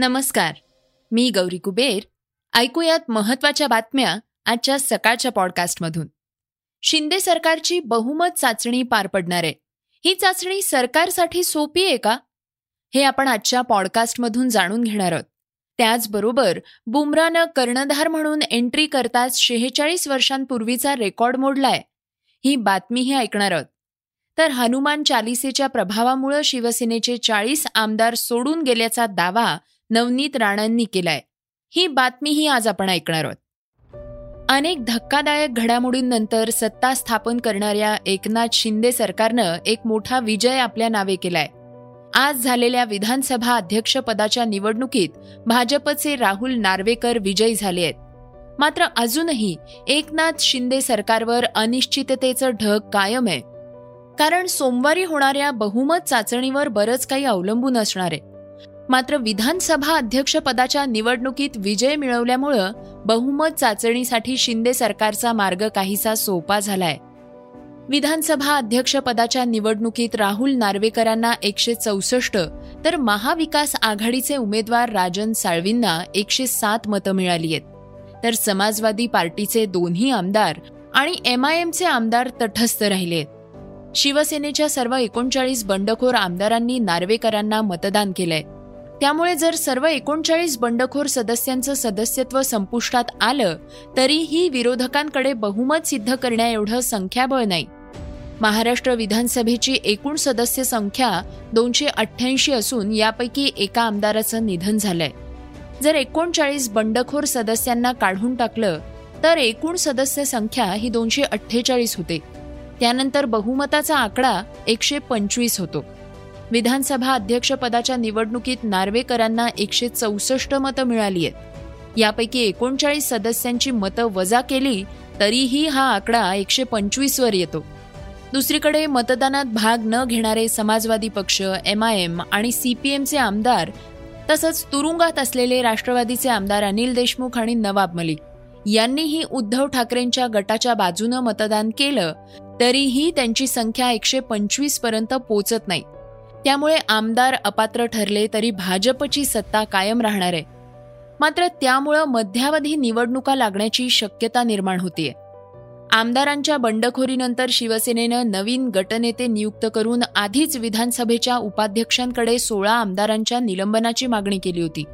नमस्कार. मी गौरी कुबेर. ऐकूयात महत्त्वाच्या बातम्या आजच्या सकाळच्या पॉडकास्टमधून. शिंदे सरकारची बहुमत चाचणी पार पडणार. आहे ही चाचणी सरकारसाठी सोपी आहे का? हे आपण आजच्या पॉडकास्टमधून जाणून घेणार आहोत. त्याचबरोबर बुमरानं कर्णधार म्हणून एंट्री करताच शेहेचाळीस वर्षांपूर्वीचा रेकॉर्ड मोडलाय. ही बातमीही ऐकणार आहोत. तर हनुमान चालिसेच्या प्रभावामुळे शिवसेनेचे चाळीस आमदार सोडून गेल्याचा दावा नवनीत राणांनी केलाय. ही बातमीही आज आपण ऐकणार आहोत. अनेक धक्कादायक घडामोडींनंतर सत्ता स्थापन करणाऱ्या एकनाथ शिंदे सरकारनं एक मोठा विजय आपल्या नावे केलाय. आज झालेल्या विधानसभा अध्यक्षपदाच्या निवडणुकीत भाजपचे राहुल नार्वेकर विजयी झाले आहेत. मात्र अजूनही एकनाथ शिंदे सरकारवर अनिश्चिततेचं ढग कायम आहे. कारण सोमवारी होणाऱ्या बहुमत चाचणीवर बरंच काही अवलंबून असणार आहे. मात्र विधानसभा अध्यक्षपदाच्या निवडणुकीत विजय मिळवल्यामुळं बहुमत चाचणीसाठी शिंदे सरकारचा मार्ग काहीसा सोपा झालाय. विधानसभा अध्यक्षपदाच्या निवडणुकीत राहुल नार्वेकरांना एकशे चौसष्ट तर महाविकास आघाडीचे उमेदवार राजन साळवींना एकशे सात मतं मिळाली आहेत. तर समाजवादी पार्टीचे दोन्ही आमदार आणि एमआयएमचे आमदार तटस्थ राहिले शिवसेनेच्या सर्व एकोणचाळीस बंडखोर आमदारांनी नार्वेकरांना मतदान केलंय. त्यामुळे जर सर्व एकोणचाळीस बंडखोर सदस्यांचं सदस्यत्व संपुष्टात आलं तरीही विरोधकांकडे बहुमत सिद्ध करण्याएवढं संख्याबळ नाही. महाराष्ट्र विधानसभेची एकूण सदस्य संख्या दोनशे अठ्ठ्याऐंशी असून यापैकी एका आमदाराचं निधन झालंय. जर एकोणचाळीस बंडखोर सदस्यांना काढून टाकलं तर एकूण सदस्य संख्या ही दोनशे अठ्ठेचाळीस होते. त्यानंतर बहुमताचा आकडा एकशे पंचवीस होतो. विधानसभा अध्यक्षपदाच्या निवडणुकीत नार्वेकरांना एकशे चौसष्ट मतं मिळाली आहेत. यापैकी एकोणचाळीस सदस्यांची मतं वजा केली तरीही हा आकडा एकशे पंचवीसवर येतो. दुसरीकडे मतदानात भाग न घेणारे समाजवादी पक्ष एम आय एम आणि सीपीएमचे आमदार तसंच तुरुंगात असलेले राष्ट्रवादीचे आमदार अनिल देशमुख आणि नवाब मलिक यांनीही उद्धव ठाकरेंच्या गटाच्या बाजूनं मतदान केलं तरीही त्यांची संख्या एकशे पंचवीसपर्यंत पोचत नाही. त्यामुळे आमदार अपात्र ठरले तरी भाजपची सत्ता कायम राहणार आहे. मात्र त्यामुळं मध्यावधी निवडणुका लागण्याची शक्यता निर्माण होतीये. आमदारांच्या बंडखोरीनंतर शिवसेनेनं नवीन गटनेते नियुक्त करून आधीच विधानसभेच्या उपाध्यक्षांकडे सोळा आमदारांच्या निलंबनाची मागणी केली होती.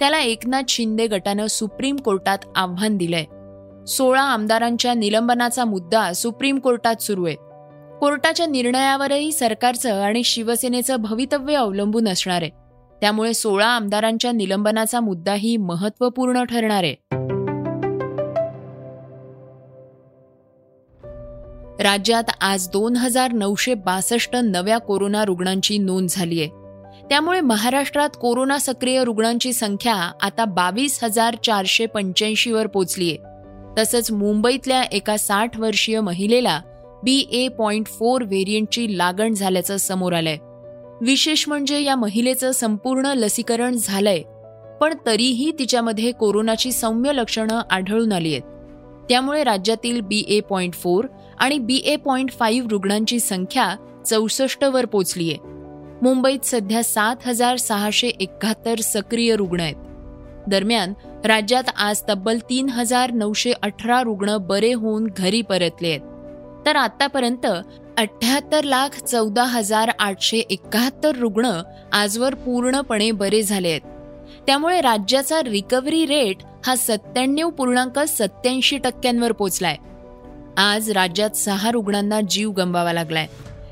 त्याला एकनाथ शिंदे गटानं सुप्रीम कोर्टात आव्हान दिलंय. सोळा आमदारांच्या निलंबनाचा मुद्दा सुप्रीम कोर्टात सुरू आहे. कोर्टाच्या निर्णयावरही सरकारचं आणि शिवसेनेचं भवितव्य अवलंबून असणार आहे. त्यामुळे सोळा आमदारांच्या निलंबनाचा मुद्दाही महत्त्वपूर्ण ठरणार आहे. राज्यात आज दोन हजार नऊशे बासष्ट नव्या कोरोना रुग्णांची नोंद झाली आहे. त्यामुळे महाराष्ट्रात कोरोना सक्रिय रुग्णांची संख्या आता बावीस हजार चारशे पंच्याऐंशीवर आहे तसंच मुंबईतल्या एका साठ वर्षीय महिलेला बी ए पॉइंट फोर व्हेरियंटची लागण झाल्याचं समोर आलंय. विशेष म्हणजे या महिलेचं संपूर्ण लसीकरण झालंय पण तरीही तिच्यामध्ये कोरोनाची सौम्य लक्षणं आढळून आली आहेत. त्यामुळे राज्यातील बी ए पॉईंट फोर आणि बी ए पॉईंट फाईव्ह रुग्णांची संख्या चौसष्टवर पोचलीय. मुंबईत सध्या सात हजार सहाशे एकाहत्तर सक्रिय रुग्ण आहेत. दरम्यान राज्यात आज तब्बल तीन हजार नऊशे अठरा रुग्ण बरे होऊन घरी परतले आहेत. तर आतापर्यंत अठ्याहत्तर लाख चौदा हजार आठशे एकाहत्तर रुग्ण आजवर पूर्णपणे बरे झाले आहेत. त्यामुळे राज्याचा रिकव्हरी रेट हा सत्त्याण्णव पूर्णांक सत्याऐंशी टक्क्यांवर पोचलाय. आज राज्यात सहा रुग्णांना जीव गमवावा लागलाय.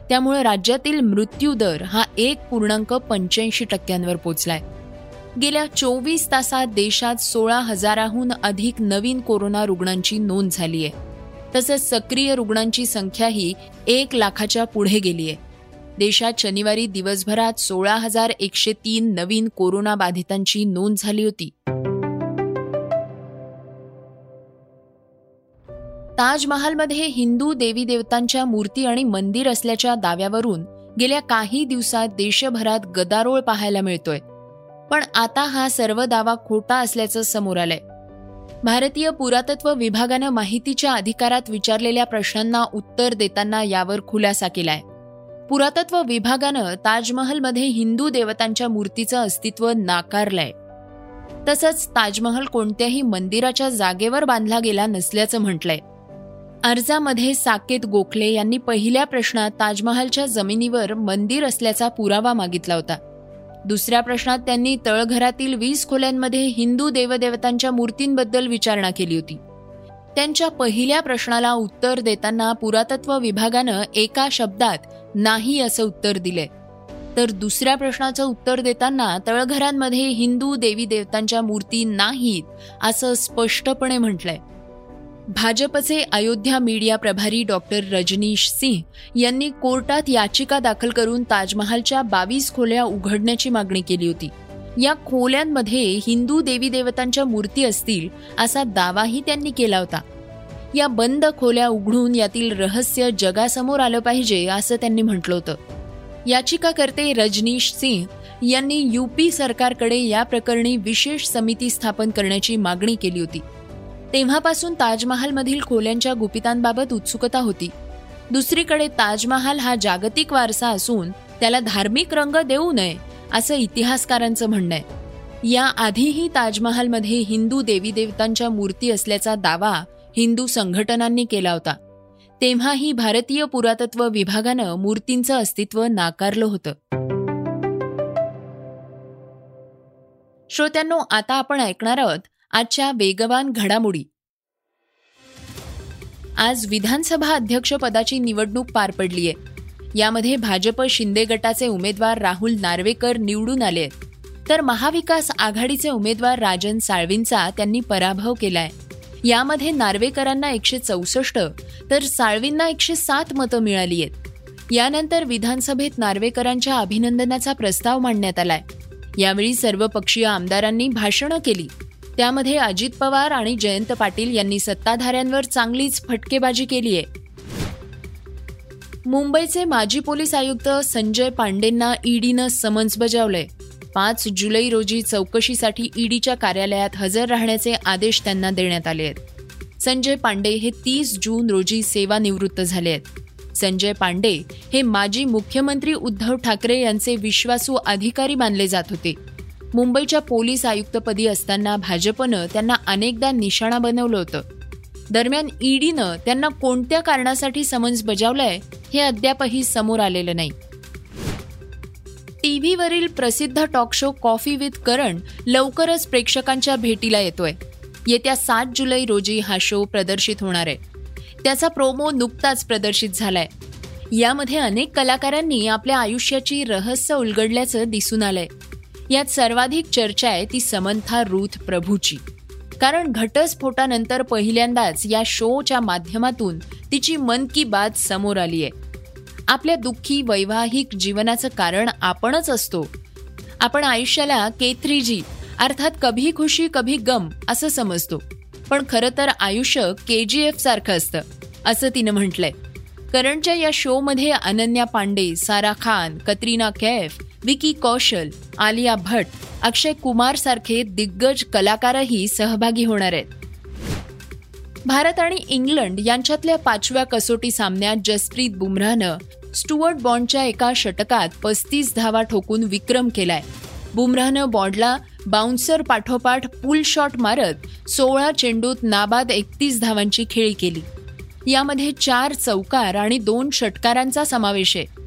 त्यामुळे राज्यातील मृत्यू दर हा एक पूर्णांक पंच्याऐंशी टक्क्यांवर पोचलाय. गेल्या चोवीस तासात देशात सोळा हजाराहून अधिक नवीन कोरोना रुग्णांची नोंद झाली आहे तसंच सक्रिय रुग्णांची संख्याही एक लाखाच्या पुढे गेली आहे देशात शनिवारी दिवसभरात सोळा हजार एकशे तीन नवीन कोरोना बाधितांची नोंद झाली होती. ताजमहालमध्ये हिंदू देवी देवतांच्या मूर्ती आणि मंदिर असल्याच्या दाव्यावरून गेल्या काही दिवसात देशभरात गदारोळ पाहायला मिळतोय. पण आता हा सर्व दावा खोटा असल्याचं समोर आलंय. भारतीय पुरातत्व विभागानं माहितीच्या अधिकारात विचारलेल्या प्रश्नांना उत्तर देताना यावर खुलासा केलाय. पुरातत्व विभागानं ताजमहलमध्ये हिंदू देवतांच्या मूर्तीचं अस्तित्व नाकारलंय. तसंच ताजमहल कोणत्याही मंदिराच्या जागेवर बांधला गेला नसल्याचं म्हटलंय. अर्जामध्ये साकेत गोखले यांनी पहिल्या प्रश्नात ताजमहालच्या जमिनीवर मंदिर असल्याचा पुरावा मागितला होता. दुसऱ्या प्रश्नात त्यांनी तळघरातील वीस खोल्यांमध्ये हिंदू देवदेवतांच्या मूर्तींबद्दल विचारणा केली होती. त्यांच्या पहिल्या प्रश्नाला उत्तर देताना पुरातत्व विभागानं एका शब्दात नाही असं उत्तर दिलंय. तर दुसऱ्या प्रश्नाचं उत्तर देताना तळघरांमध्ये हिंदू देवी देवतांच्या मूर्ती नाहीत असं स्पष्टपणे म्हटलंय. भाजपचे अयोध्या मीडिया प्रभारी डॉक्टर रजनीश सिंह यांनी कोर्टात याचिका दाखल करून ताजमहालच्या बावीस खोल्या उघडण्याची मागणी केली होती. या खोल्यांमध्ये हिंदू देवी देवतांच्या मूर्ती असतील असा दावाही त्यांनी केला होता. या बंद खोल्या उघडून यातील रहस्य जगासमोर आलं पाहिजे असं त्यांनी म्हटलं होतं. याचिकाकर्ते रजनीश सिंह यांनी यूपी सरकारकडे या प्रकरणी विशेष समिती स्थापन करण्याची मागणी केली होती. तेव्हापासून ताजमहालमधील खोल्यांच्या गुपितांबाबत उत्सुकता होती. दुसरीकडे ताजमहाल हा जागतिक वारसा असून त्याला धार्मिक रंग देऊ नये असं इतिहासकारांचं म्हणणं आहे. या आधीही ताजमहालमध्ये हिंदू देवी देवतांच्या मूर्ती असल्याचा दावा हिंदू संघटनांनी केला होता. तेव्हाही भारतीय पुरातत्व विभागानं मूर्तींचं अस्तित्व नाकारलं होतं. श्रोत्यांनो आता आपण ऐकणार आहोत आजच्या वेगवान घडामोडी. आज विधानसभा अध्यक्षपदाची निवडणूक पार पडलीय. यामध्ये भाजप शिंदे गटाचे उमेदवार राहुल नार्वेकर निवडून आले तर महाविकास आघाडीचे उमेदवार राजन साळवींचा त्यांनी पराभव केलाय. यामध्ये नार्वेकरांना एकशे चौसष्ट तर साळवींना एकशे सात मतं मिळाली आहेत यानंतर विधानसभेत नार्वेकरांच्या अभिनंदनाचा प्रस्ताव मांडण्यात आलाय. यावेळी सर्वपक्षीय आमदारांनी भाषणं केली. त्यामध्ये अजित पवार आणि जयंत पाटील यांनी सत्ताधाऱ्यांवर चांगलीच फटकेबाजी केली आहे. मुंबईचे माजी पोलीस आयुक्त संजय पांडेंना ईडीनं समन्स बजावलंय. पाच जुलै रोजी चौकशीसाठी ईडीच्या कार्यालयात हजर राहण्याचे आदेश त्यांना देण्यात आले आहेत. संजय पांडे हे तीस जून रोजी सेवानिवृत्त झाले आहेत. संजय पांडे हे माजी मुख्यमंत्री उद्धव ठाकरे यांचे विश्वासू अधिकारी मानले जात होते. मुंबईच्या पोलीस आयुक्तपदी असताना भाजपनं त्यांना अनेकदा निशाणा बनवलं होतं. दरम्यान ईडीनं त्यांना कोणत्या कारणासाठी समन्स बजावलंय हे अद्यापही समोर आलेलं नाही. टीव्हीवरील प्रसिद्ध talk show coffee with Karan लवकरच प्रेक्षकांच्या भेटीला येतोय. येत्या सात जुलै रोजी हा शो प्रदर्शित होणार आहे. त्याचा प्रोमो नुकताच प्रदर्शित झालाय. यामध्ये अनेक कलाकारांनी आपल्या आयुष्याची रहस्य उलगडल्याचं दिसून आलंय. यात सर्वाधिक चर्चा आहे ती समंथा रूथ प्रभूची. कारण घटस्फोटानंतर पहिल्यांदाच या शोच्या माध्यमातून तिची मन की बात समोर आली आहे. आपल्या दुःखी वैवाहिक जीवनाचं कारण आपणच असतो. आपण आयुष्याला के जी अर्थात कभी खुशी कभी गम असं समजतो. पण खरं तर आयुष्य के जी एफ सारखं असतं असं तिनं म्हटलंय. करणच्या या शोमध्ये अनन्या पांडे सारा खान कतरीना कैफ विकी कौशल आलिया भट अक्षय कुमार सारखे दिग्गज कलाकारही सहभागी होणार आहेत. भारत आणि इंग्लंड यांच्यातल्या पाचव्या कसोटी सामन्यात जसप्रीत बुमराहनं स्टुअर्ट बॉन्डच्या एका षटकात पस्तीस धावा ठोकून विक्रम केलाय. बुमराहनं बॉन्डला बाउन्सर पाठोपाठ पुल शॉट मारत सोळा चेंडूत नाबाद एकतीस धावांची खेळी केली. यामध्ये चार चौकार आणि दोन षटकारांचा समावेश आहे.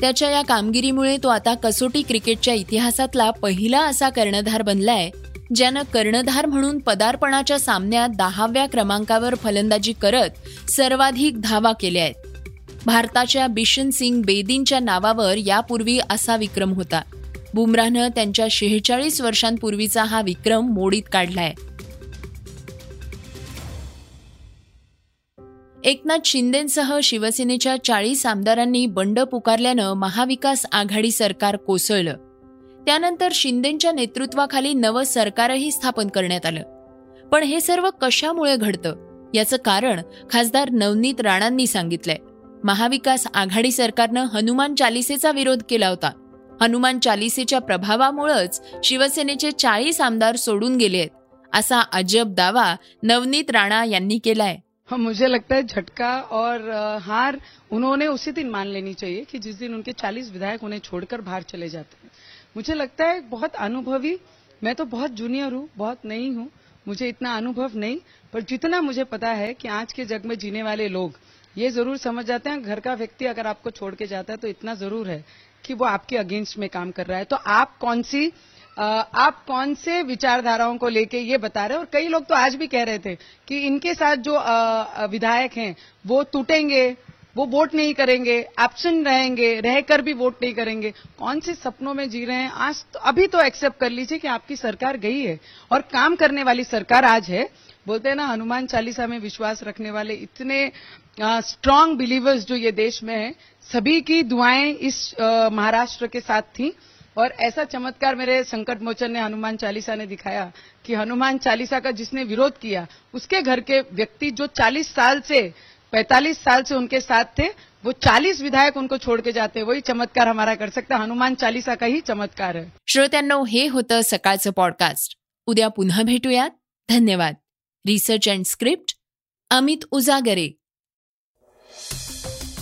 त्याच्या या कामगिरीमुळे तो आता कसोटी क्रिकेटच्या इतिहासातला पहिला असा कर्णधार बनलाय ज्यानं कर्णधार म्हणून पदार्पणाच्या सामन्यात दहाव्या क्रमांकावर फलंदाजी करत सर्वाधिक धावा केल्या आहेत. भारताच्या बिशन सिंग बेदींच्या नावावर यापूर्वी असा विक्रम होता. बुमराहनं त्यांच्या शेहेचाळीस वर्षांपूर्वीचा हा विक्रम मोडीत काढलाय. एकनाथ शिंदेसह शिवसेनेच्या चाळीस आमदारांनी बंड पुकारल्यानं महाविकास आघाडी सरकार कोसळलं. त्यानंतर शिंदेच्या नेतृत्वाखाली नवं सरकारही स्थापन करण्यात आलं. पण हे सर्व कशामुळे घडतं? याचं कारण खासदार नवनीत राणांनी सांगितलंय. महाविकास आघाडी सरकारनं हनुमान चालिसेचा विरोध केला होता. हनुमान चालिसेच्या प्रभावामुळेच शिवसेनेचे चाळीस आमदार सोडून गेले आहेत असा अजब दावा नवनीत राणा यांनी केलाय. हाँ मुझे लगता है झटका और हार उन्होंने उसी दिन मान लेनी चाहिए कि जिस दिन उनके 40 विधायक उन्हें छोड़कर बाहर चले जाते हैं। मुझे लगता है बहुत अनुभवी, मैं तो बहुत जूनियर हूँ, बहुत नई हूँ, मुझे इतना अनुभव नहीं, पर जितना मुझे पता है कि आज के जग में जीने वाले लोग, ये ज़रूर समझ जाते हैं, घर का व्यक्ति अगर आपको छोड़ के जाता है तो इतना ज़रूर है कि वो आपके अगेंस्ट में काम कर रहा है। तो आप कौन सी आप कौन से विचारधाराओं को लेके ये बता रहे हैं? और कई लोग तो आज भी कह रहे थे कि इनके साथ जो विधायक हैं, वो टूटेंगे, वो वोट नहीं करेंगे एब्सेंट रहेंगे, रहकर भी वोट नहीं करेंगे। कौन से सपनों में जी रहे हैं? आज तो अभी तो एक्सेप्ट कर लीजिए कि आपकी सरकार गई है और काम करने वाली सरकार आज है। बोलते हैं ना, हनुमान चालीसा में विश्वास रखने वाले इतने स्ट्रांग बिलीवर्स जो ये देश में है, सभी की दुआएँ इस महाराष्ट्र के साथ थी। और ऐसा चमत्कार मेरे संकट मोचन ने हनुमान चालीसा ने दिखाया कि हनुमान चालीसा का जिसने विरोध किया उसके घर के व्यक्ति जो 40 साल से 45 साल से उनके साथ थे वो 40 विधायक उनको छोड़ के जाते वही चमत्कार हमारा कर सकता। हनुमान चालीसा का ही चमत्कार है। श्रोत्यांनो हे होतं सकाळचं पॉडकास्ट उद्या पुन्हा भेटूयात. धन्यवाद. Research and script Amit Ujagare.